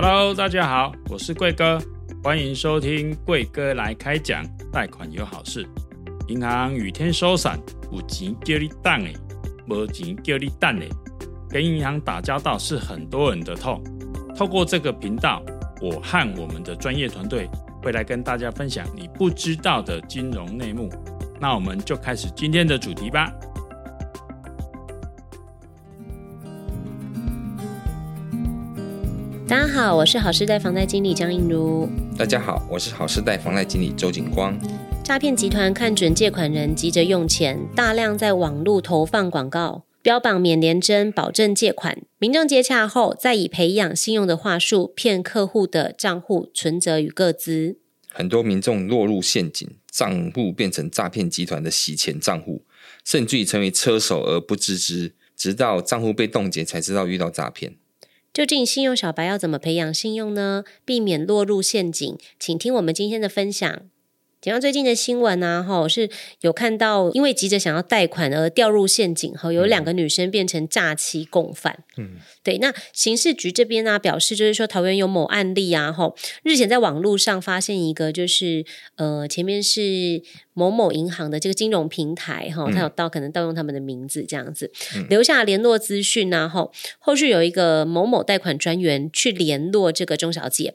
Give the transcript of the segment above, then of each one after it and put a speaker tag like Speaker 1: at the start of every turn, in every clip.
Speaker 1: Hello，大家好，我是贵哥，欢迎收听贵哥来开讲，贷款有好事。银行雨天收伞，有钱叫你等诶，没钱叫你等诶。跟银行打交道是很多人的痛。透过这个频道，我和我们的专业团队会来跟大家分享你不知道的金融内幕。那我们就开始今天的主题吧。
Speaker 2: 大家好，我是好事贷房贷经理江映如。
Speaker 3: 大家好，我是好事贷房贷经理周景光。
Speaker 2: 诈骗集团看准借款人急着用钱，大量在网络投放广告，标榜免联征、保证借款。民众接洽后，再以培养信用的话术骗客户的账户存折与个资。
Speaker 3: 很多民众落入陷阱，账户变成诈骗集团的洗钱账户，甚至于成为车手而不自知，直到账户被冻结才知道遇到诈骗。
Speaker 2: 究竟信用小白要怎么培养信用呢？避免落入陷阱，请听我们今天的分享。讲到最近的新闻啊，哈，是有看到因为急着想要贷款而掉入陷阱，哈，有两个女生变成诈欺共犯。嗯，对。那刑事局这边呢、啊、表示，就是说桃园有某案例啊，哈，日前在网络上发现一个，就是呃，前面是。某某银行的这个金融平台，哈，他有盗可能盗用他们的名字这样子，嗯、留下联络资讯然后后续有一个某某贷款专员去联络这个钟小姐，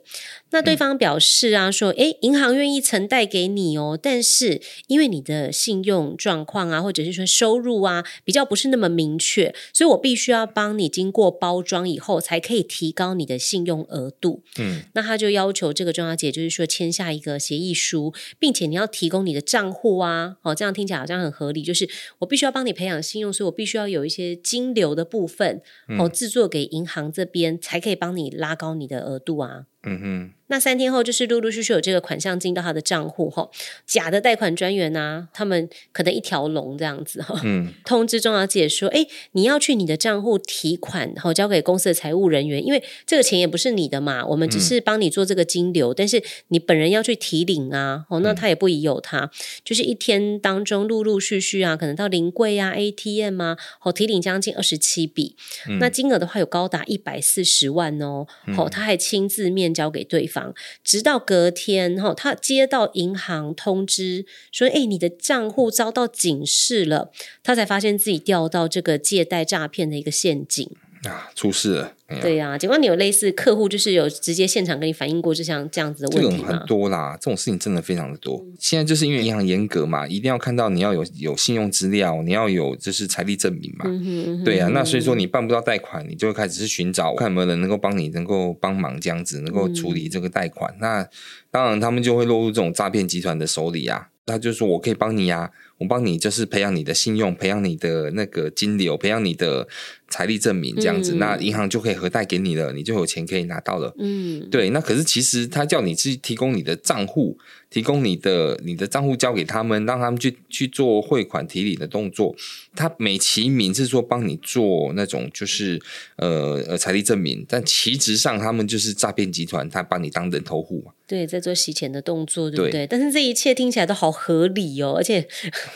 Speaker 2: 那对方表示啊，说，诶，银行愿意承贷给你哦，但是因为你的信用状况啊，或者是说收入啊，比较不是那么明确，所以我必须要帮你经过包装以后，才可以提高你的信用额度。嗯，那他就要求这个钟小姐，就是说签下一个协议书，并且你要提供你的账。户啊，哦，这样听起来好像很合理。就是我必须要帮你培养信用，所以我必须要有一些金流的部分，哦，制作给银行这边，才可以帮你拉高你的额度啊。嗯哼。那三天后，就是陆陆续续有这个款项进到他的账户后，假的贷款专员呐、啊，他们可能一条龙这样子哈，嗯，通知钟小姐说，哎，你要去你的账户提款，然后交给公司的财务人员，因为这个钱也不是你的嘛，我们只是帮你做这个金流，嗯、但是你本人要去提领啊，哦，那他也不宜有他，就是一天当中陆陆续续啊，可能到临柜啊、ATM 啊，哦，提领将近二十七笔，嗯、那金额的话有高达一百四十万哦，哦，他还亲自面交给对方。直到隔天，哈，他接到银行通知说：“哎，你的账户遭到警示了。”他才发现自己掉到这个借贷诈骗的一个陷阱
Speaker 3: 啊，出事了。
Speaker 2: 对呀、啊，警方你有类似客户，就是有直接现场跟你反映过，就像这样子的问题吗？
Speaker 3: 这种很多啦，这种事情真的非常的多。嗯、现在就是因为银行严格嘛，一定要看到你要有有信用资料，你要有就是财力证明嘛。嗯哼嗯哼对呀、啊，那所以说你办不到贷款，你就会开始去寻找看有没有人能够帮你，能够帮忙这样子，能够处理这个贷款。嗯、那当然他们就会落入这种诈骗集团的手里啊。他就说我可以帮你呀、啊，我帮你就是培养你的信用，培养你的那个金流，培养你的。财力证明这样子，嗯、那银行就可以核贷给你了，你就有钱可以拿到了。嗯，对。那可是其实他叫你去提供你的账户，提供你的你的账户交给他们，让他们去去做汇款提领的动作。他美其名是说帮你做那种就是呃呃财力证明，但其实上他们就是诈骗集团，他把你当人头户嘛。
Speaker 2: 对，在做洗钱的动作，对不对？对，但是这一切听起来都好合理哦，而且、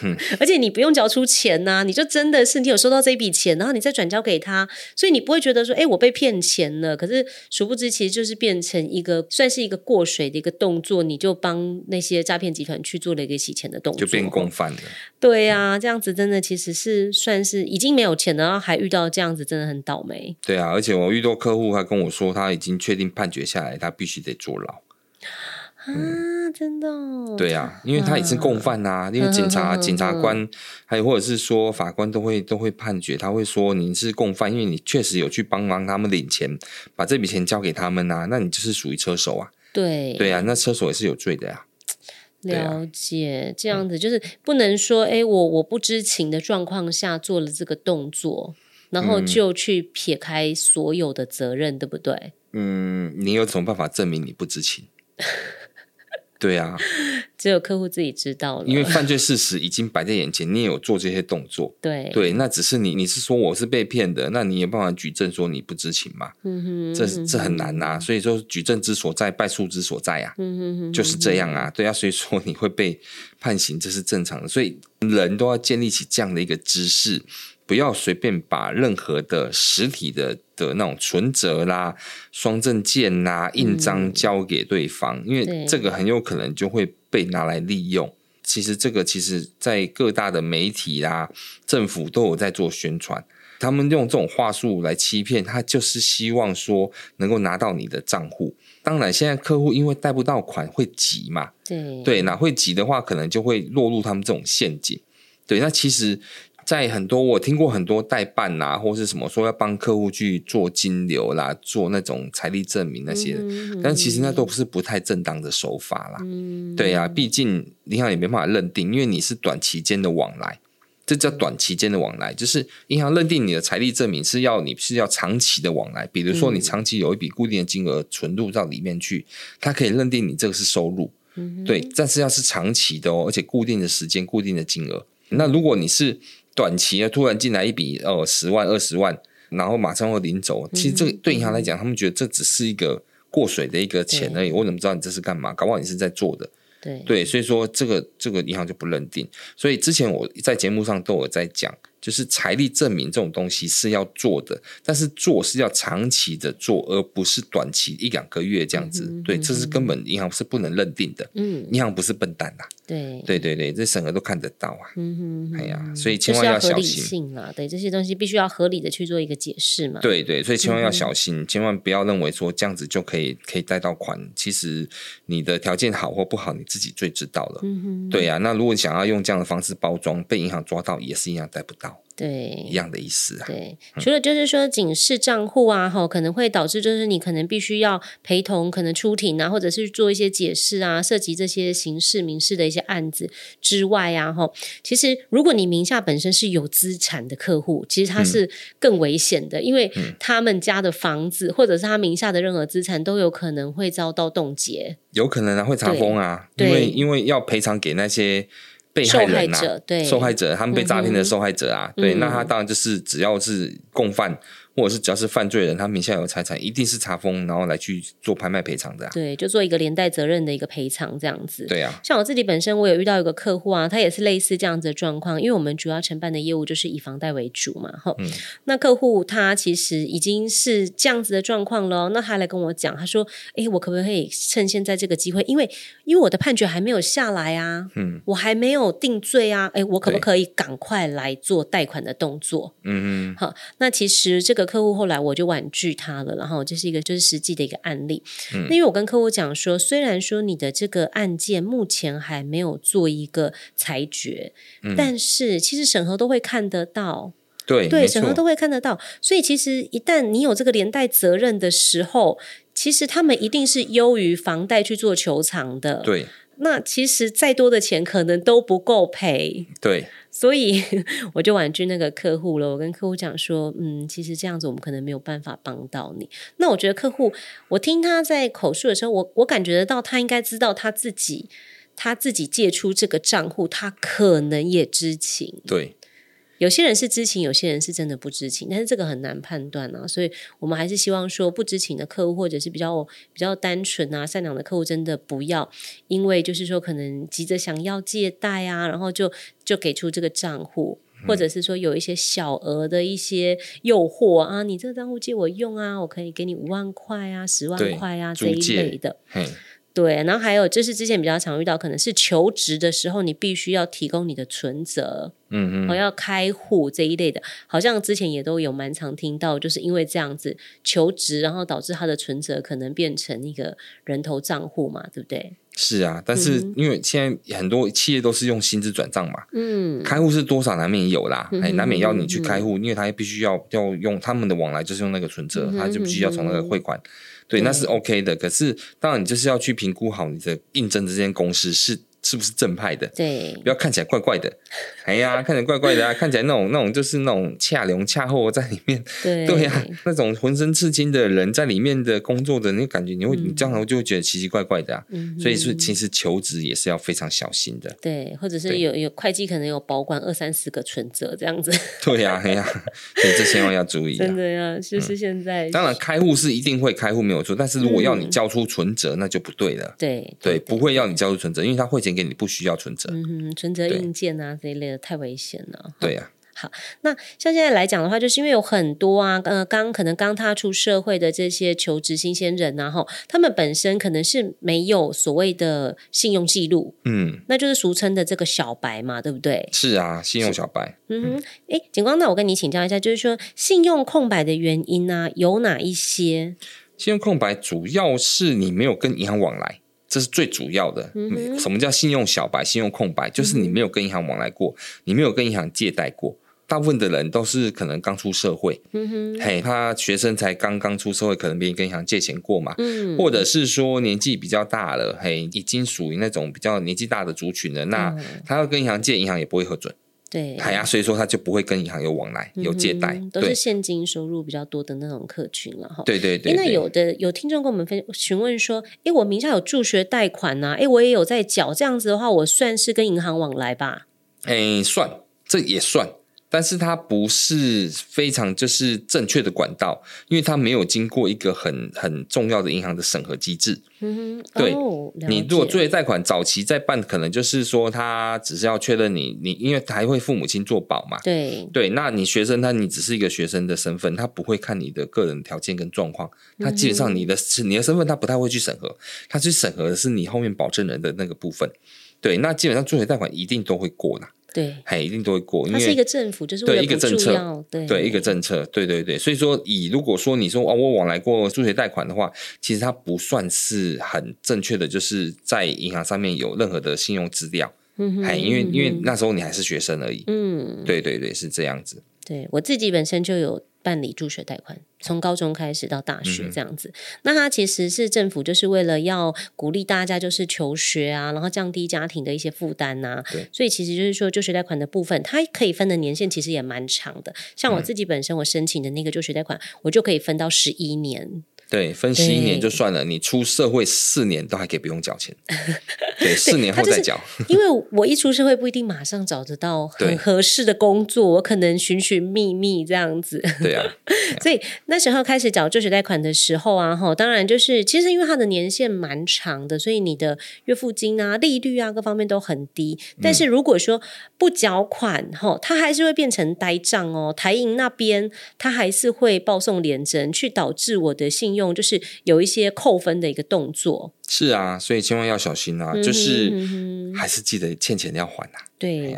Speaker 2: 嗯、而且你不用缴出钱呐、啊，你就真的是你有收到这笔钱，然后你再转交给。他，所以你不会觉得说，哎，我被骗钱了。可是殊不知，其实就是变成一个算是一个过水的一个动作，你就帮那些诈骗集团去做了一个洗钱的动作，
Speaker 3: 就变共犯了。
Speaker 2: 对呀、啊，这样子真的其实是算是已经没有钱了，然后还遇到这样子，真的很倒霉。
Speaker 3: 对啊，而且我遇到客户，他跟我说，他已经确定判决下来，他必须得坐牢。
Speaker 2: 啊，真的、哦？
Speaker 3: 对啊，因为他也是共犯呐、啊。因为警察、检察官，还有或者是说法官都会都会判决，他会说你是共犯，因为你确实有去帮忙他们领钱，把这笔钱交给他们呐、啊，那你就是属于车手啊。
Speaker 2: 对
Speaker 3: 对啊，那车手也是有罪的呀、啊。
Speaker 2: 了解，这样子就是不能说，哎，我我不知情的状况下做了这个动作，然后就去撇开所有的责任，嗯、对不对？
Speaker 3: 嗯，你有什么办法证明你不知情？对啊，
Speaker 2: 只有客户自己知道了。
Speaker 3: 因为犯罪事实已经摆在眼前，你也有做这些动作。
Speaker 2: 对
Speaker 3: 对，那只是你，你是说我是被骗的，那你有办法举证说你不知情吗？嗯哼，这这很难呐、啊。所以说，举证之所在，败诉之所在啊。嗯哼哼，就是这样啊。对啊，所以说你会被判刑，这是正常的。所以人都要建立起这样的一个知识。不要随便把任何的实体的的那种存折啦、双证件啦、印章交给对方，嗯，因为这个很有可能就会被拿来利用。其实这个其实在各大的媒体啦、政府都有在做宣传。他们用这种话术来欺骗，他就是希望说能够拿到你的账户。当然，现在客户因为贷不到款会急嘛，对对，那会急的话，可能就会落入他们这种陷阱。对，那其实，在很多我听过很多代办啊，或是什么说要帮客户去做金流啦，做那种财力证明那些，嗯，但其实那都不是不太正当的手法啦。嗯，对啊，毕竟银行也没办法认定，因为你是短期间的往来。这叫短期间的往来，就是银行认定你的财力证明是要你是要长期的往来，比如说你长期有一笔固定的金额存入到里面去，它可以认定你这个是收入，对，但是要是长期的哦，而且固定的时间、固定的金额。那如果你是短期的，突然进来一笔哦十万、二十万，然后马上会领走，其实这个对银行来讲，他们觉得这只是一个过水的一个钱而已。我怎么知道你这是干嘛？搞不好你是在做的。对，对，所以说这个这个银行就不认定。所以之前我在节目上都有在讲。就是财力证明这种东西是要做的，但是做是要长期的做，而不是短期一两个月这样子。嗯、对，这是根本银行是不能认定的。嗯，银行不是笨蛋呐、啊。对，对对对，这审核都看得到啊。嗯哼，哎呀，所以千万要小心
Speaker 2: 啊。对，这些东西必须要合理的去做一个解释嘛。
Speaker 3: 对对，所以千万要小心，嗯、千万不要认为说这样子就可以可以贷到款。其实你的条件好或不好，你自己最知道了。嗯哼，对呀、啊。那如果你想要用这样的方式包装，被银行抓到也是一样贷不到。
Speaker 2: 对，
Speaker 3: 一样的意思啊。
Speaker 2: 对，除了就是说警示账户啊，哈，可能会导致就是你可能必须要陪同，可能出庭啊，或者是做一些解释啊，涉及这些刑事、民事的一些案子之外啊，哈，其实如果你名下本身是有资产的客户，其实他是更危险的，嗯，因为他们家的房子或者是他名下的任何资产都有可能会遭到冻结，
Speaker 3: 有可能啊，会查封啊，因为因为要赔偿给那些。被害人啊，受害者，对，受害者，他们被诈骗的受害者啊，嗯、对，那他当然就是只要是共犯。或者是只要是犯罪人，他名下有财产，一定是查封，然后来去做拍卖赔偿的、啊。
Speaker 2: 对，就做一个连带责任的一个赔偿这样子。
Speaker 3: 对啊，
Speaker 2: 像我自己本身，我有遇到一个客户啊，他也是类似这样子的状况，因为我们主要承办的业务就是以房贷为主嘛，哈、嗯。那客户他其实已经是这样子的状况了，那他来跟我讲，他说：“哎，我可不可以趁现在这个机会，因为因为我的判决还没有下来啊，嗯，我还没有定罪啊，哎，我可不可以赶快来做贷款的动作？嗯嗯，好，那其实这个。客户后来我就婉拒他了，然后这是一个就是实际的一个案例。嗯，那因为我跟客户讲说，虽然说你的这个案件目前还没有做一个裁决，嗯，但是其实审核都会看得到，
Speaker 3: 对
Speaker 2: 对，审核都会看得到。所以其实一旦你有这个连带责任的时候，其实他们一定是优于房贷去做求偿的。
Speaker 3: 对，
Speaker 2: 那其实再多的钱可能都不够赔。
Speaker 3: 对。
Speaker 2: 所以我就婉拒那个客户了。我跟客户讲说，嗯，其实这样子我们可能没有办法帮到你。那我觉得客户，我听他在口述的时候，我我感觉得到他应该知道他自己，他自己借出这个账户，他可能也知情。
Speaker 3: 对。
Speaker 2: 有些人是知情，有些人是真的不知情，但是这个很难判断啊，所以我们还是希望说，不知情的客户或者是比较比较单纯啊、善良的客户，真的不要因为就是说可能急着想要借贷啊，然后就就给出这个账户，或者是说有一些小额的一些诱惑啊，你这个账户借我用啊，我可以给你五万块啊、十万块啊这一类的。对，然后还有就是之前比较常遇到，可能是求职的时候，你必须要提供你的存折，嗯嗯，要开户这一类的，好像之前也都有蛮常听到，就是因为这样子求职，然后导致他的存折可能变成一个人头账户嘛，对不对？
Speaker 3: 是啊，但是因为现在很多企业都是用薪资转账嘛，嗯，开户是多少难免有啦，哎、嗯，难免要你去开户，嗯、因为他必须要要用他们的往来就是用那个存折，嗯、他就必须要从那个汇款。对，那是 OK 的。可是，当然你就是要去评估好你的应征这间公司是。是不是正派的？
Speaker 2: 对，
Speaker 3: 不要看起来怪怪的。哎呀，看起来怪怪的啊！看起来那种 那种就是那种恰龙恰后在里面。对对呀、啊，那种浑身刺青的人在里面的工作的那个感觉，你会、嗯、你这样就会觉得奇奇怪怪的啊。嗯、所以是，其实求职也是要非常小心的。
Speaker 2: 对，或者是有有会计可能有保管二三十个存折这样子。
Speaker 3: 对呀、啊，哎呀，所以这千万要注意、啊。
Speaker 2: 真的呀，就是现在。嗯、
Speaker 3: 当然，开户是一定会开户没有错，但是如果要你交出存折，那就不对了。
Speaker 2: 对
Speaker 3: 对，对，不会要你交出存折，因为他汇钱给你不需要存折，
Speaker 2: 嗯哼，存折硬件啊这一类的太危险了。
Speaker 3: 对呀、啊。
Speaker 2: 好，那像现在来讲的话，就是因为有很多啊，呃，刚可能刚踏出社会的这些求职新鲜人啊，哈，他们本身可能是没有所谓的信用记录，
Speaker 3: 嗯，
Speaker 2: 那就是俗称的这个小白嘛，对不对？
Speaker 3: 是啊，信用小白。
Speaker 2: 嗯哼，哎，景光，那我跟你请教一下，就是说信用空白的原因呢、啊，有哪一些？
Speaker 3: 信用空白主要是你没有跟银行往来。这是最主要的。嗯、什么叫信用小白、信用空白？就是你没有跟银行往来过，嗯、你没有跟银行借贷过。大部分的人都是可能刚出社会，嘿，他学生才刚刚出社会，可能没跟银行借钱过嘛，嗯，或者是说年纪比较大了，嘿，已经属于那种比较年纪大的族群了，那他要跟银行借，银行也不会核准。
Speaker 2: 对，
Speaker 3: 哎呀，所以说他就不会跟银行有往来，有借贷，
Speaker 2: 嗯、都是现金收入比较多的那种客群了哈。
Speaker 3: 对对对，对，
Speaker 2: 那有的有听众跟我们分询问说，哎，我名下有助学贷款呐、啊，哎，我也有在缴，这样子的话，我算是跟银行往来吧？
Speaker 3: 哎，算，这也算。但是它不是非常就是正确的管道，因为它没有经过一个很很重要的银行的审核机制。嗯哼，对，哦、你如果作为贷款早期在办，可能就是说他只是要确认你你，因为还会父母亲做保嘛。
Speaker 2: 对
Speaker 3: 对，那你学生他你只是一个学生的身份，他不会看你的个人条件跟状况，他基本上你的、嗯、你的身份他不太会去审核，他去审核的是你后面保证人的那个部分。对，那基本上助学贷款一定都会过的。
Speaker 2: 对，
Speaker 3: 还一定都会过，因为
Speaker 2: 它是一个政府，就是
Speaker 3: 对一个政策，
Speaker 2: 对
Speaker 3: 对一个政策，对对对。所以说，以如果说你说哦，我往来过助学贷款的话，其实它不算是很正确的，就是在银行上面有任何的信用资料。嗯哼，因为因为那时候你还是学生而已。嗯，对对对，是这样子。
Speaker 2: 对我自己本身就有办理助学贷款，从高中开始到大学这样子。嗯、那它其实是政府就是为了要鼓励大家就是求学啊，然后降低家庭的一些负担呐。对，所以其实就是说助学贷款的部分，它可以分的年限其实也蛮长的。像我自己本身我申请的那个助学贷款，我就可以分到十一年。
Speaker 3: 对，分析一年就算了，你出社会四年都还可以不用缴钱。对，四年后再缴。
Speaker 2: 因为我一出社会不一定马上找得到很合适的工作，我可能寻寻觅觅这样子。
Speaker 3: 对啊，
Speaker 2: 所以那时候开始缴助学贷款的时候啊，哈，当然就是其实因为它的年限蛮长的，所以你的月付金啊、利率啊各方面都很低。但是如果说不缴款，哈，它还是会变成呆账哦。台银那边它还是会报送联征，去导致我的信用。用就是有一些扣分的一个动作，
Speaker 3: 是啊，所以千万要小心啊，就是还是记得欠钱要还啊。
Speaker 2: 对，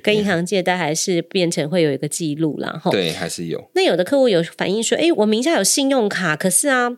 Speaker 2: 跟银行借贷还是变成会有一个记录啦。
Speaker 3: 对，还是有。
Speaker 2: 那有的客户有反映说，哎，我名下有信用卡，可是啊，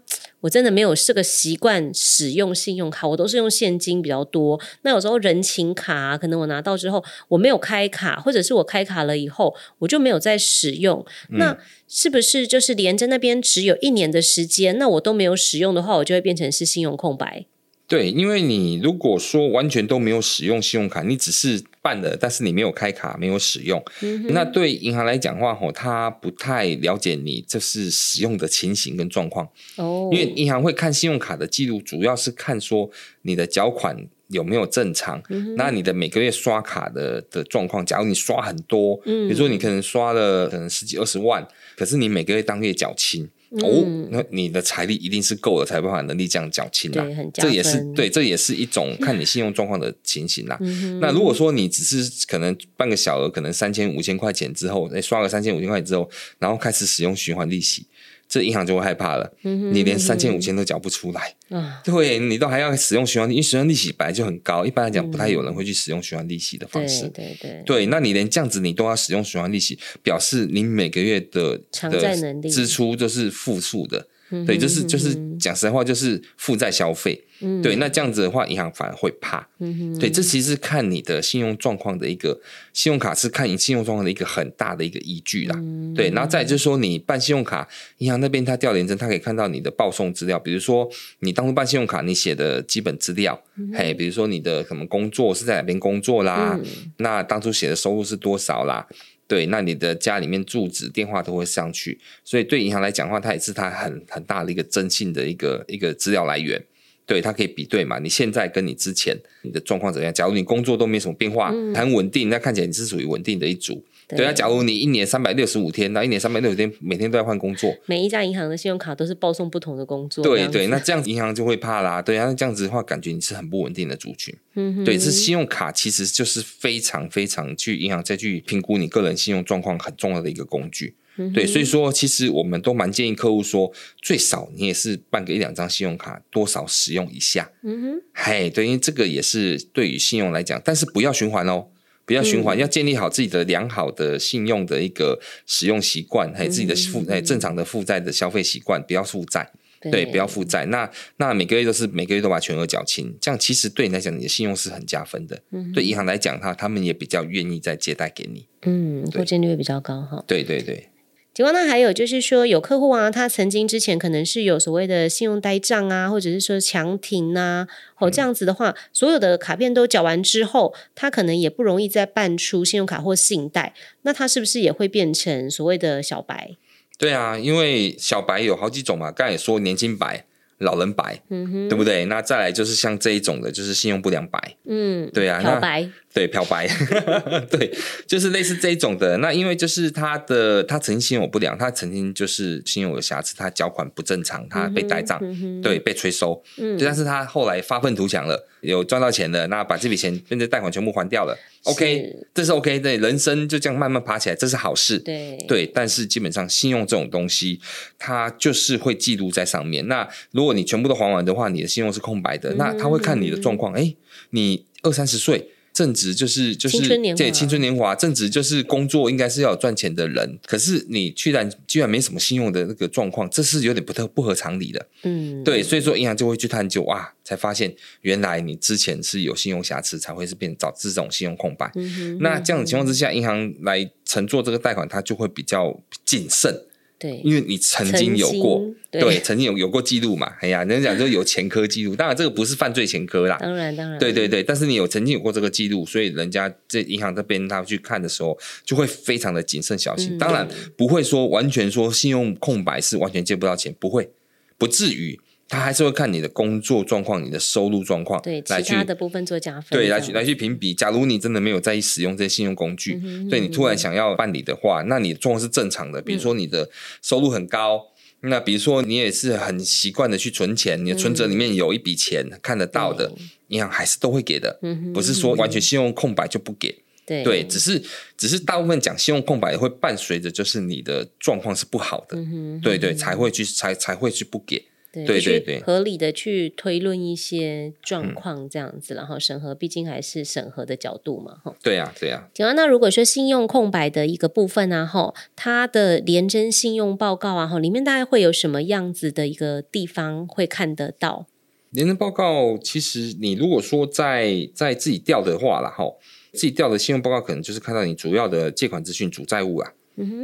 Speaker 2: 我真的没有这个习惯使用信用卡，我都是用现金比较多。那有时候人情卡啊，可能我拿到之后我没有开卡，或者是我开卡了以后我就没有再使用。嗯、那是不是就是连着那边只有一年的时间，那我都没有使用的话，我就会变成是信用空白？
Speaker 3: 对，因为你如果说完全都没有使用信用卡，你只是办了，但是你没有开卡，没有使用，嗯、那对银行来讲的话，吼，他不太了解你这是使用的情形跟状况。哦，因为银行会看信用卡的记录，主要是看说你的缴款有没有正常，嗯、那你的每个月刷卡的的状况，假如你刷很多，嗯、比如说你可能刷了可能十几二十万，可是你每个月当月缴清。哦，那你的财力一定是够了，才有办法能力这样缴清啦。这也是对，这也是一种看你信用状况的情形啦。那如果说你只是可能办个小额，可能三千五千块钱之后，哎，刷个三千五千块钱之后，然后开始使用循环利息。这银行就会害怕了，嗯、你连三千五千都缴不出来，嗯、对，你都还要使用循环利息，因为循环利息本来就很高，一般来讲不太有人会去使用循环利息的方式。
Speaker 2: 对对对，
Speaker 3: 对，那你连这样子你都要使用循环利息，表示你每个月的的支出都是负数的。对，就是就是讲实在话，就是负债消费。嗯、对，那这样子的话，银行反而会怕。嗯、哼对，这其实是看你的信用状况的一个，信用卡是看你信用状况的一个很大的一个依据啦。嗯、对，然后再就是说，你办信用卡，银行那边他调联征，他可以看到你的报送资料，比如说你当初办信用卡，你写的基本资料，嗯、嘿，比如说你的什么工作是在哪边工作啦，嗯、那当初写的收入是多少啦。对，那你的家里面住址、电话都会上去，所以对银行来讲的话，它也是它很很大的一个征信的一个一个资料来源。对，它可以比对嘛，你现在跟你之前你的状况怎样？假如你工作都没什么变化，嗯、很稳定，那看起来你是属于稳定的一组。对啊，假如你一年三百六十五天，那一年三百六十天，每天都要换工作，
Speaker 2: 每一家银行的信用卡都是报送不同的工作。
Speaker 3: 对对，那这样银行就会怕啦。对啊，那这样子的话，感觉你是很不稳定的族群。嗯哼，对，是信用卡其实就是非常非常去银行再去评估你个人信用状况很重要的一个工具。对，所以说其实我们都蛮建议客户说，最少你也是办个一两张信用卡，多少使用一下。嗯哼，嘿，对，因为这个也是对于信用来讲，但是不要循环哦，不要循环，嗯、要建立好自己的良好的信用的一个使用习惯，还有自己的负哎正常的负债的消费习惯，不要负债，对，不要负债。那那每个月都是每个月都把全额缴清，这样其实对你来讲，你的信用是很加分的。嗯，对银行来讲，他他们也比较愿意再借贷给你。
Speaker 2: 嗯，对，回赠率会比较高哈。
Speaker 3: 对对对。
Speaker 2: 情况那还有就是说，有客户啊，他曾经之前可能是有所谓的信用呆账啊，或者是说强停啊，哦这样子的话，嗯、所有的卡片都缴完之后，他可能也不容易再办出信用卡或信贷，那他是不是也会变成所谓的小白？
Speaker 3: 对啊，因为小白有好几种嘛，刚才也说年轻白。老人白，嗯哼，对不对？那再来就是像这一种的，就是信用不良白，嗯，对啊，
Speaker 2: 漂白，
Speaker 3: 对，漂白，对，就是类似这一种的。那因为就是他的他曾经信用不良，他曾经就是信用有瑕疵，他缴款不正常，他被呆账，嗯、对，被催收，嗯，但是他后来发愤图强了，有赚到钱了，那把这笔钱跟着贷款全部还掉了。OK，这是 OK，对，人生就这样慢慢爬起来，这是好事。对对，但是基本上信用这种东西，它就是会记录在上面。那如果你全部都还完的话，你的信用是空白的。嗯、那他会看你的状况，哎，你二三十岁。正值就是就是对青春年华，正值就是工作应该是要有赚钱的人，可是你居然居然没什么信用的那个状况，这是有点不特不合常理的。嗯，对，所以说银行就会去探究啊，才发现原来你之前是有信用瑕疵，才会是变导致这种信用空白。嗯，那这样的情况之下，银行来乘坐这个贷款，它就会比较谨慎。对，因为你曾经有过，对，对，曾经有有过记录嘛。哎呀，人家讲就有前科记录，当然这个不是犯罪前科啦。当然，当然，对对对。但是你有曾经有过这个记录，所以人家这银行这边他去看的时候，就会非常的谨慎小心。嗯、当然不会说完全说信用空白是完全借不到钱，不会，不至于。他还是会看你的工作状况、你的收入状况，
Speaker 2: 对
Speaker 3: 来去
Speaker 2: 其他的部分做加分，
Speaker 3: 对，来去来去评比。假如你真的没有在意使用这些信用工具，嗯、对你突然想要办理的话，那你的状况是正常的。比如说你的收入很高，嗯、那比如说你也是很习惯的去存钱，你的存折里面有一笔钱看得到的，银、嗯、行还是都会给的，嗯、不是说完全信用空白就不给。对，对，只是只是大部分讲信用空白会伴随着就是你的状况是不好的，嗯、对对，才会去才才会去不给。对对对，
Speaker 2: 合理的去推论一些状况这样子，嗯、然后审核毕竟还是审核的角度嘛，哈。
Speaker 3: 对呀，对呀。
Speaker 2: 请问，那如果说信用空白的一个部分啊，哈，它的廉征信用报告啊，哈，里面大概会有什么样子的一个地方会看得到？
Speaker 3: 廉征报告其实你如果说在在自己调的话了，哈，自己调的信用报告可能就是看到你主要的借款资讯、主债务啊。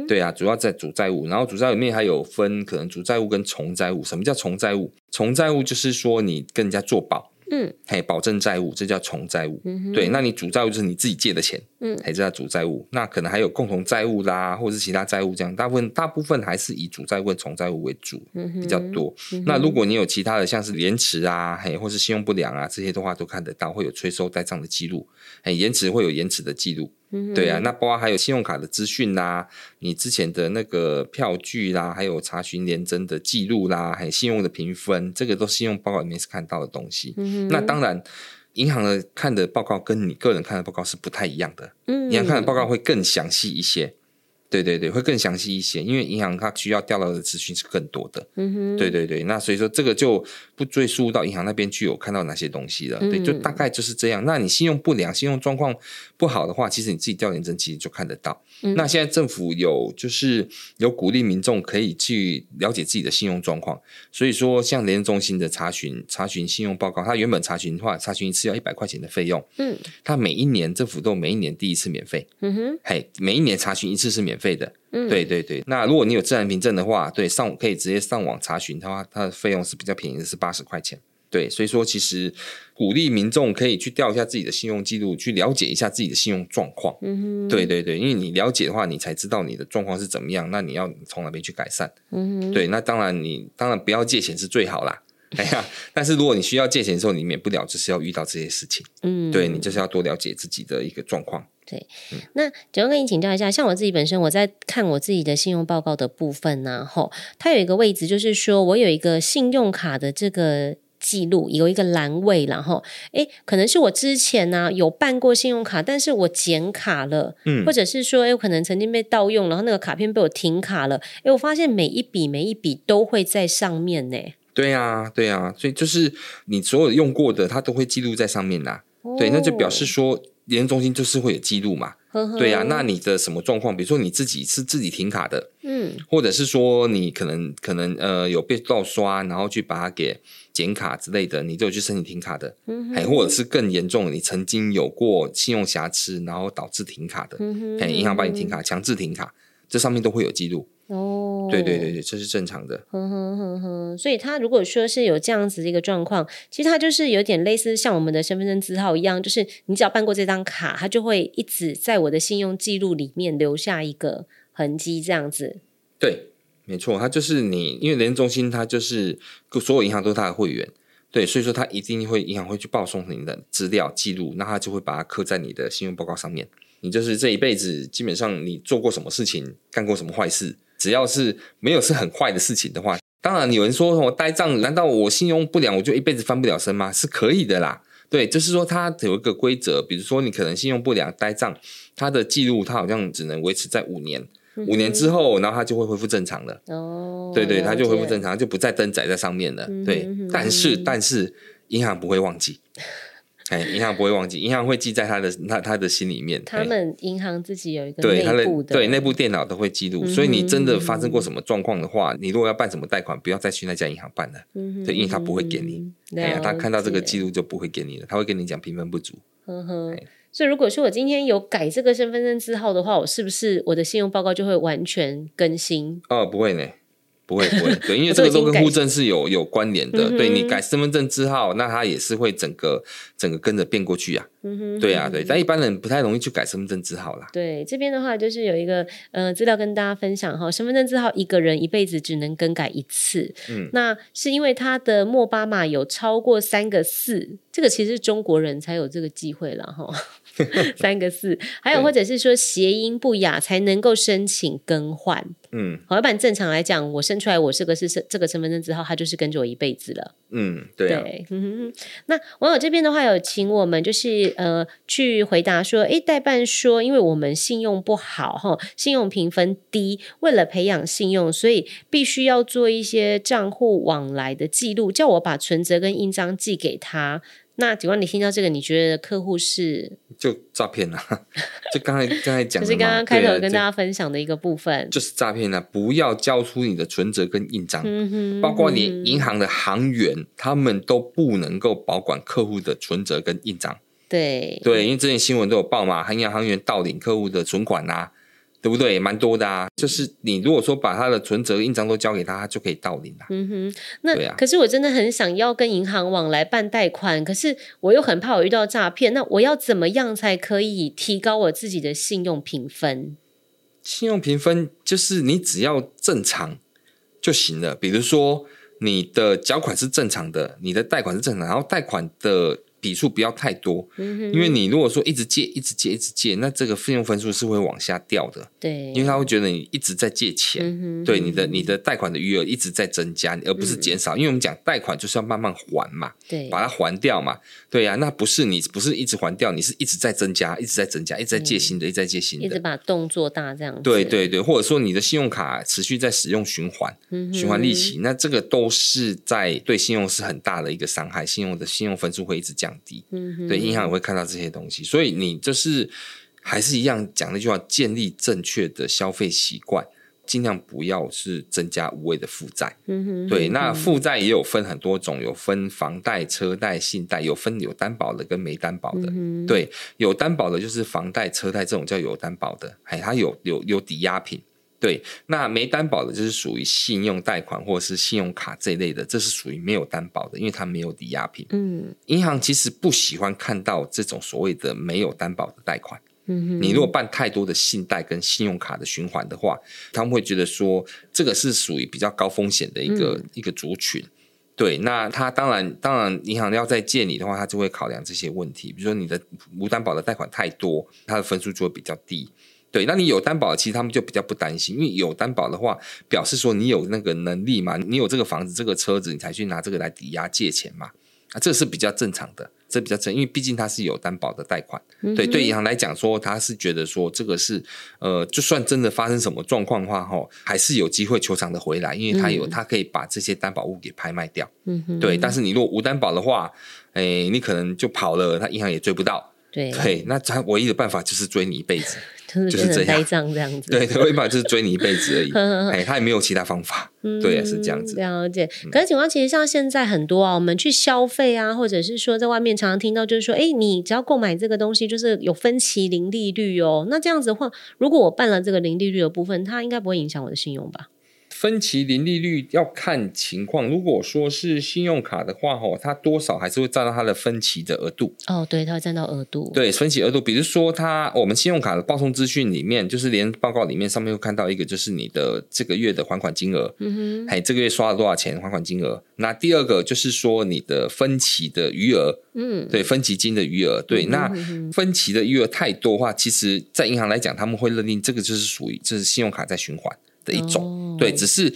Speaker 3: 对啊，主要在主债务，然后主债务里面还有分可能主债务跟从债务。什么叫从债务？从债务就是说你跟人家做保。嗯，嘿，保证债务，这叫从债务。嗯，对，那你主债务就是你自己借的钱，嗯，嘿，这叫主债务。那可能还有共同债务啦，或者是其他债务这样，大部分大部分还是以主债务、从债务为主，嗯，比较多。嗯，那如果你有其他的，像是延迟啊，嘿，或是信用不良啊，这些的话都看得到，会有催收呆账的记录，嘿，延迟会有延迟的记录。嗯，对啊，那包括还有信用卡的资讯啦，你之前的那个票据啦，还有查询联征的记录啦，还有信用的评分，这个都是信用报告里面是看到的东西。嗯，那当然，银行的看的报告跟你个人看的报告是不太一样的。嗯，银行看的报告会更详细一些。对对对，会更详细一些，因为银行它需要调到的资讯是更多的。嗯哼，对对对，那所以说这个就不追溯到银行那边去有看到哪些东西了。嗯、对，就大概就是这样。那你信用不良、信用状况不好的话，其实你自己调联征其实就看得到。嗯、那现在政府有就是有鼓励民众可以去了解自己的信用状况，所以说像联征中心的查询查询信用报告，它原本查询的话，查询一次要一百块钱的费用。嗯，它每一年政府都每一年第一次免费。嗯哼，嘿，每一年查询一次是免费的，嗯，对对对。那如果你有自然凭证的话，对，上可以直接上网查询的话，它的费用是比较便宜的，是八十块钱。对，所以说其实鼓励民众可以去调一下自己的信用记录，去了解一下自己的信用状况。嗯哼，对对对，因为你了解的话，你才知道你的状况是怎么样，那你要从哪边去改善。嗯哼，对，那当然你当然不要借钱是最好啦。哎呀，但是如果你需要借钱的时候，你免不了就是要遇到这些事情。嗯，对，你就是要多了解自己的一个状况。
Speaker 2: 对，那主要跟你请教一下，像我自己本身，我在看我自己的信用报告的部分呢，吼，它有一个位置，就是说我有一个信用卡的这个。记录有一个栏位，然后诶，可能是我之前呢、啊、有办过信用卡，但是我剪卡了，嗯，或者是说，诶，我可能曾经被盗用，然后那个卡片被我停卡了，诶，我发现每一笔每一笔都会在上面呢。
Speaker 3: 对呀，对呀，所以就是你所有用过的，它都会记录在上面呐。哦、对，那就表示说，联中心就是会有记录嘛。呵呵对呀、啊，那你的什么状况？比如说你自己是自己停卡的，嗯，或者是说你可能可能呃有被盗刷，然后去把它给剪卡之类的，你都有去申请停卡的，嗯哼，或者是更严重，你曾经有过信用瑕疵，然后导致停卡的，嗯哼，银行帮你停卡，强制停卡，这上面都会有记录。哦，对对对对，这是正常的。
Speaker 2: 哼哼哼哼，所以他如果说是有这样子的一个状况，其实他就是有点类似像我们的身份证字号一样，就是你只要办过这张卡，他就会一直在我的信用记录里面留下一个痕迹，这样子。
Speaker 3: 对，没错，它就是你，因为联中心它就是所有银行都是它的会员，对，所以说它一定会银行会去报送你的资料记录，那它就会把它刻在你的信用报告上面。你就是这一辈子基本上你做过什么事情，干过什么坏事。只要是没有是很坏的事情的话，当然有人说我呆账，难道我信用不良我就一辈子翻不了身吗？是可以的啦。对，就是说它有一个规则，比如说你可能信用不良呆账，它的记录它好像只能维持在五年，五年之后，然后它就会恢复正常了。哦，对对，它就恢复正常，就不再登载在上面了。嗯、对，但是但是银行不会忘记。哎，银行不会忘记，银行会记在他的他他的心里面。
Speaker 2: 他们银行自己有一个对他的，
Speaker 3: 对，内部电脑都会记录。嗯、所以你真的发生过什么状况的话，嗯、你如果要办什么贷款，不要再去那家银行办了，嗯、哼对，因为他不会给你。哎呀，他看到这个记录就不会给你了，他会跟你讲评分不足。
Speaker 2: 呵呵。所以如果说我今天有改这个身份证字号的话，我是不是我的信用报告就会完全更新？
Speaker 3: 哦，不会呢。不会不会，对，因为这个都跟户政是有有关联的。对，你改身份证字号，那它也是会整个整个跟着变过去呀。嗯哼，对呀对，但一般人不太容易去改身份证字号啦。
Speaker 2: 对，这边的话就是有一个呃资料跟大家分享哈，身份证字号一个人一辈子只能更改一次。嗯，那是因为他的莫巴马有超过三个四，这个其实是中国人才有这个机会了哈。三个四，还有或者是说谐音不雅才能够申请更换。嗯，好，要不然正常来讲，我生出来我这个是这个身份证之后，他就是跟着我一辈子了。
Speaker 3: 嗯，对、啊、
Speaker 2: 对。嗯哼，那网友这边的话有请我们就是呃去回答说，诶，代办说，因为我们信用不好哈，信用评分低，为了培养信用，所以必须要做一些账户往来的记录，叫我把存折跟印章寄给他。那警官，你听到这个，你觉得客户是
Speaker 3: 就诈骗啊？就刚才刚才讲的，
Speaker 2: 就是刚刚开头跟大家分享的一个部分，
Speaker 3: 就是诈骗啊！不要交出你的存折跟印章，嗯、哼包括连银行的行员，嗯、他们都不能够保管客户的存折跟印章。
Speaker 2: 对
Speaker 3: 对，因为之前新闻都有报嘛，银行行员盗领客户的存款啊。对不对？蛮多的啊，就是你如果说把他的存折、印章都交给他，他就可以到领了。
Speaker 2: 嗯哼，那对啊。可是我真的很想要跟银行往来办贷款，可是我又很怕我遇到诈骗。那我要怎么样才可以提高我自己的信用评分？
Speaker 3: 信用评分就是你只要正常就行了。比如说你的缴款是正常的，你的贷款是正常，然后贷款的。笔数不要太多，因为你如果说一直借、一直借、一直借，那这个费用分数是会往下掉的。
Speaker 2: 对，
Speaker 3: 因为他会觉得你一直在借钱，嗯、对你的你的贷款的余额一直在增加，而不是减少。嗯、因为我们讲贷款就是要慢慢还嘛，对，把它还掉嘛。对呀、啊，那不是你不是一直还掉，你是一直在增加，一直在增加，一直在借新的，嗯、一直在借新的，
Speaker 2: 一直把动作大这样子。
Speaker 3: 对对对，或者说你的信用卡持续在使用循环，嗯、循环利息，那这个都是在对信用是很大的一个伤害，信用的信用分数会一直降低。嗯哼。对，银行也会看到这些东西，所以你就是还是一样讲那句话：建立正确的消费习惯，尽量不要是增加无谓的负债。嗯哼，对，那负债也有分很多种，有分房贷、车贷、信贷，有分有担保的跟没担保的。嗯，对，有担保的就是房贷、车贷这种叫有担保的，哎，它有有有抵押品。对，那没担保的，就是属于信用贷款或者是信用卡这一类的，这是属于没有担保的，因为它没有抵押品。嗯，银行其实不喜欢看到这种所谓的没有担保的贷款。你如果办太多的信贷跟信用卡的循环的话，他们会觉得说这个是属于比较高风险的一个、嗯、一个族群。对，那他当然当然，银行要再借你的话，他就会考量这些问题，比如说你的无担保的贷款太多，他的分数就会比较低。对，那你有担保，其实他们就比较不担心，因为有担保的话，表示说你有那个能力嘛，你有这个房子、这个车子，你才去拿这个来抵押借钱嘛，啊，这是比较正常的，这比较正，因为毕竟它是有担保的贷款。嗯、对，对银行来讲说，他是觉得说这个是呃，就算真的发生什么状况的话，哈，还是有机会求偿的回来，因为他有他可以把这些担保物给拍卖掉。嗯哼。对，但是你如果无担保的话，哎，你可能就跑了，他银行也追不到。对。对，那他唯一的办法就是追你一辈子。
Speaker 2: 就是这样，这样子。
Speaker 3: 对，他会把就是追你一辈子而已。哎，他也没有其他方法。嗯、对，是这样子。
Speaker 2: 了解。可是情况其实像现在很多啊，我们去消费啊，或者是说在外面常常听到，就是说，哎，你只要购买这个东西，就是有分期零利率哦。那这样子的话，如果我办了这个零利率的部分，它应该不会影响我的信用吧？
Speaker 3: 分期零利率要看情况，如果说是信用卡的话，吼，它多少还是会占到它的分期的额度。
Speaker 2: 哦，对，它会占到额度。
Speaker 3: 对，分期额度，比如说它我们信用卡的报送资讯里面，就是连报告里面上面会看到一个，就是你的这个月的还款金额，嗯哼，还这个月刷了多少钱还款金额。那第二个就是说你的分期的余额，嗯，对，分期金的余额，对，嗯、哼哼哼那分期的余额太多的话，其实在银行来讲，他们会认定这个就是属于就是信用卡在循环。的一种，哦、对，只是，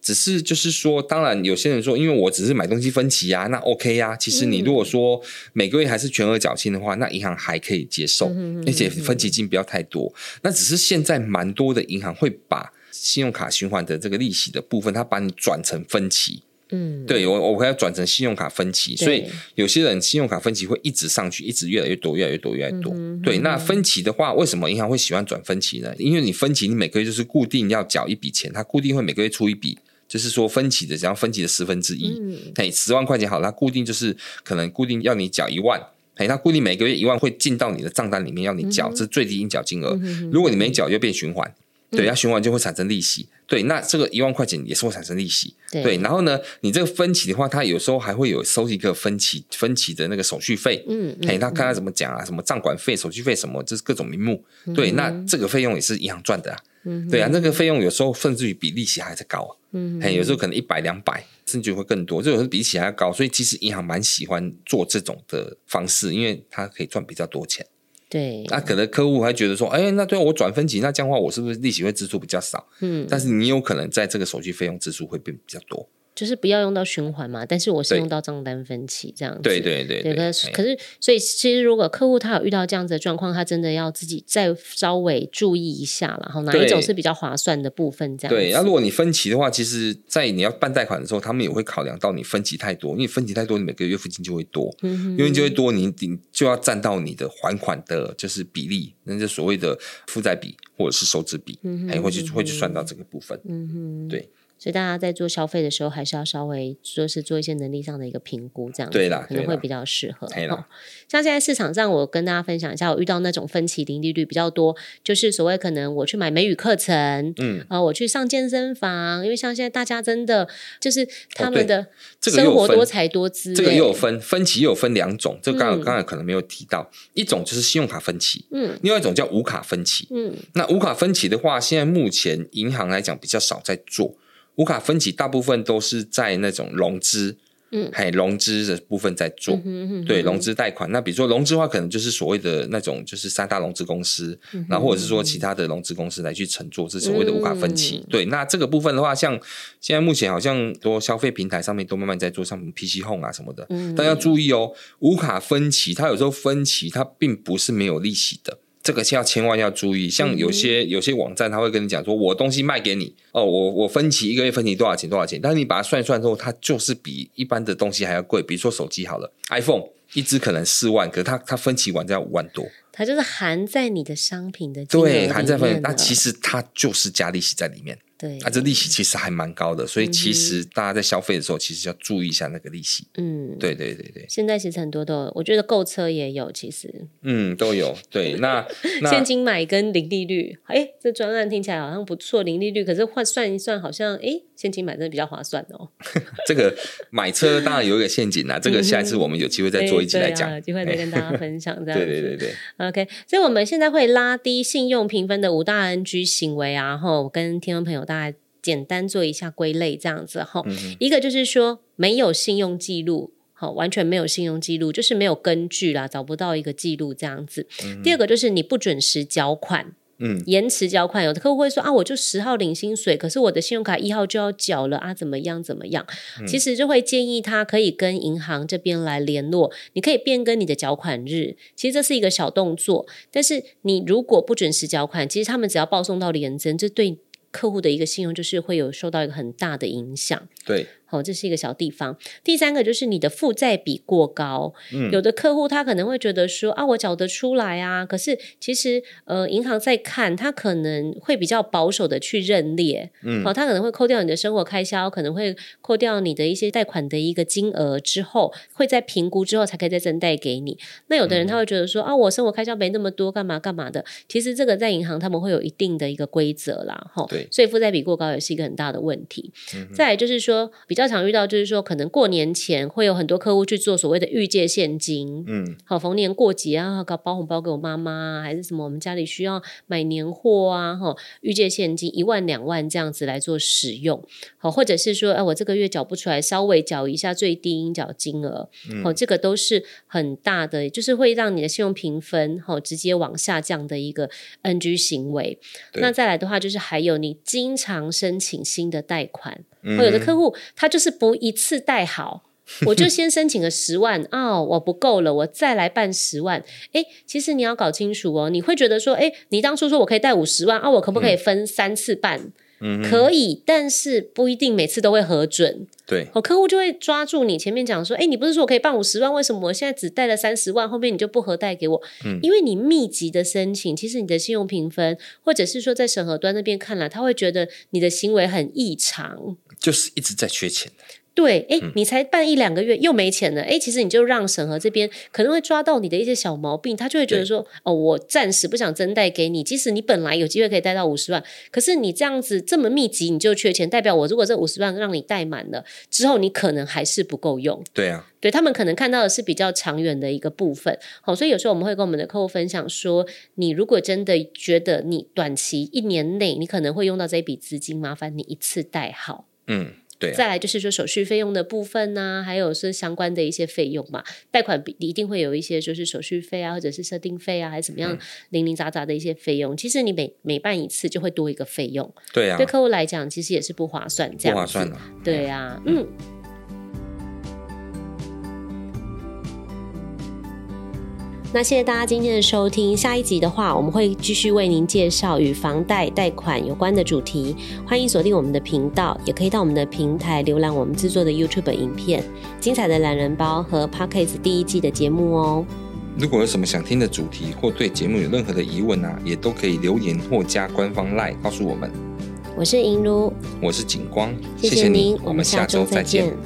Speaker 3: 只是就是说，当然有些人说，因为我只是买东西分期啊，那 OK 呀、啊。其实你如果说每个月还是全额缴清的话，那银行还可以接受，而且分期金不要太多。那只是现在蛮多的银行会把信用卡循环的这个利息的部分，它把你转成分期。嗯，对我我会要转成信用卡分期，所以有些人信用卡分期会一直上去，一直越来越多，越来越多，越来越多。嗯、对，那分期的话，为什么银行会喜欢转分期呢？因为你分期，你每个月就是固定要缴一笔钱，它固定会每个月出一笔，就是说分期的，只要分期的十分之一，哎、嗯，十万块钱好，它固定就是可能固定要你缴一万，哎，它固定每个月一万会进到你的账单里面要你缴，嗯、这是最低应缴金额。嗯、如果你没缴，就变循环。对，要循环就会产生利息。对，那这个一万块钱也是会产生利息。对，对，然后呢，你这个分期的话，它有时候还会有收一个分期分期的那个手续费。嗯，哎、嗯，他看他怎么讲啊？什么账管费、手续费什么，就是各种名目。嗯、对，那这个费用也是银行赚的啊。嗯，对啊，那个费用有时候甚至于比利息还在高啊。嗯，哎，有时候可能一百两百，甚至会更多，这种是比利息还要高。所以其实银行蛮喜欢做这种的方式，因为它可以赚比较多钱。对，那可能客户还觉得说，哎，那对我转分期，那这样的话我是不是利息会支出比较少？嗯，但是你有可能在这个手续费用支出会变比较多。
Speaker 2: 就是不要用到循环嘛，但是我是用到账单分期这样子。
Speaker 3: 对对对，对，
Speaker 2: 可是可是，所以其实如果客户他有遇到这样子的状况，他真的要自己再稍微注意一下，然后哪一种是比较划算的部分这样子。
Speaker 3: 对，那如果你分期的话，其实，在你要办贷款的时候，他们也会考量到你分期太多，因为分期太多，你每个月付金就会多，嗯，因为就会多，你你就要占到你的还款的就是比例，那就所谓的负债比或者是收支比，还会去会去算到这个部分，嗯哼，对。
Speaker 2: 所以大家在做消费的时候，还是要稍微说是做一些能力上的一个评估，这样子
Speaker 3: 对啦，
Speaker 2: 可能会比较适合。
Speaker 3: 哦，
Speaker 2: 像现在市场上，我跟大家分享一下，我遇到那种分期零利率比较多，就是所谓可能我去买美语课程，嗯啊、呃，我去上健身房，因为像现在大家真的就是他们的生活多才多姿，
Speaker 3: 哦这个，这个又有分分期又有分两种，这刚刚才可能没有提到，嗯、一种就是信用卡分期，嗯，另外一种叫无卡分期，嗯，那无卡分期的话，现在目前银行来讲比较少在做。无卡分期大部分都是在那种融资，嗯，还融资的部分在做，嗯哼嗯哼对，融资贷款。那比如说融资的话，可能就是所谓的那种，就是三大融资公司，嗯、后或者是说其他的融资公司来去承做，这所谓的无卡分期。嗯、对，那这个部分的话，像现在目前好像多消费平台上面都慢慢在做，像 PC Home 啊什么的，嗯、但要注意哦，无卡分期它有时候分期它并不是没有利息的。这个要千万要注意，像有些、嗯、有些网站他会跟你讲说，我东西卖给你。哦，我我分期一个月分期多少钱多少钱，但是你把它算一算之后，它就是比一般的东西还要贵。比如说手机好了，iPhone 一只可能四万，可是它它分期完就要五万多，
Speaker 2: 它就是含在你的商品的
Speaker 3: 对，含在分，那其实它就是加利息在里面。
Speaker 2: 对，
Speaker 3: 啊，这利息其实还蛮高的，所以其实大家在消费的时候，其实要注意一下那个利息。嗯，对对对对。
Speaker 2: 现在其实很多都，我觉得购车也有，其实。
Speaker 3: 嗯，都有。对，那
Speaker 2: 现金买跟零利率，哎，这专案听起来好像不错，零利率，可是换算一算，好像哎，现金买真的比较划算哦。
Speaker 3: 这个买车当然有一个陷阱啦，这个下一次我们有机会再做一集来讲，
Speaker 2: 有机会再跟大家分享这 样。
Speaker 3: 对对对对。
Speaker 2: OK，所以我们现在会拉低信用评分的五大 NG 行为啊，然后跟听众朋友大家。简单做一下归类，这样子哈。嗯、一个就是说没有信用记录，好，完全没有信用记录，就是没有根据啦，找不到一个记录这样子。嗯、第二个就是你不准时缴款。嗯，延迟缴款，有的客户会说啊，我就十号领薪水，可是我的信用卡一号就要缴了啊，怎么样怎么样？嗯、其实就会建议他可以跟银行这边来联络，你可以变更你的缴款日，其实这是一个小动作，但是你如果不准时缴款，其实他们只要报送到联征，这对客户的一个信用就是会有受到一个很大的影响。
Speaker 3: 对。
Speaker 2: 哦，这是一个小地方。第三个就是你的负债比过高，嗯，有的客户他可能会觉得说啊，我缴得出来啊，可是其实呃，银行在看，他可能会比较保守的去认列，嗯，好，他可能会扣掉你的生活开销，可能会扣掉你的一些贷款的一个金额之后，会在评估之后才可以再增贷给你。那有的人他会觉得说、嗯、啊，我生活开销没那么多，干嘛干嘛的。其实这个在银行他们会有一定的一个规则啦，哈，对，所以负债比过高也是一个很大的问题。嗯、再来就是说比较。常遇到就是说，可能过年前会有很多客户去做所谓的预借现金，嗯，好，逢年过节啊，搞包红包给我妈妈，还是什么，我们家里需要买年货啊，哈，预借现金一万两万这样子来做使用，好，或者是说，哎，我这个月缴不出来，稍微缴一下最低应缴金额，好，嗯，这个都是很大的，就是会让你的信用评分，好，直接往下降的一个 NG 行为。那再来的话，就是还有你经常申请新的贷款。我有的客户他就是不一次贷好，我就先申请个十万 哦，我不够了，我再来办十万。哎，其实你要搞清楚哦，你会觉得说，哎，你当初说我可以贷五十万啊，我可不可以分三次办？嗯，可以，但是不一定每次都会核准。
Speaker 3: 对，
Speaker 2: 我客户就会抓住你前面讲说，哎，你不是说我可以办五十万，为什么我现在只贷了三十万？后面你就不核贷给我？嗯，因为你密集的申请，其实你的信用评分，或者是说在审核端那边看来，他会觉得你的行为很异常。
Speaker 3: 就是一直在缺钱。
Speaker 2: 对，哎，你才办一两个月又没钱了，哎，其实你就让审核这边可能会抓到你的一些小毛病，他就会觉得说，哦，我暂时不想增贷给你，即使你本来有机会可以贷到五十万，可是你这样子这么密集，你就缺钱，代表我如果这五十万让你贷满了之后，你可能还是不够用。
Speaker 3: 对啊，
Speaker 2: 对他们可能看到的是比较长远的一个部分，好，所以有时候我们会跟我们的客户分享说，你如果真的觉得你短期一年内你可能会用到这一笔资金，麻烦你一次贷好。
Speaker 3: 嗯，对、啊。
Speaker 2: 再来就是说手续费用的部分呢、啊，还有是相关的一些费用嘛，贷款一定会有一些就是手续费啊，或者是设定费啊，还是怎么样零零杂杂的一些费用。嗯、其实你每每办一次就会多一个费用。
Speaker 3: 对啊。
Speaker 2: 对客户来讲，其实也是不划算，这样。不划算的。对啊，嗯。嗯那谢谢大家今天的收听，下一集的话，我们会继续为您介绍与房贷贷款有关的主题，欢迎锁定我们的频道，也可以到我们的平台浏览我们制作的 YouTube 影片，精彩的懒人包和 Podcast 第一季的节目哦。
Speaker 3: 如果有什么想听的主题，或对节目有任何的疑问啊，也都可以留言或加官方 LINE 告诉我们。
Speaker 2: 我是银如，
Speaker 3: 我是景光，
Speaker 2: 谢谢您，我们下周再见。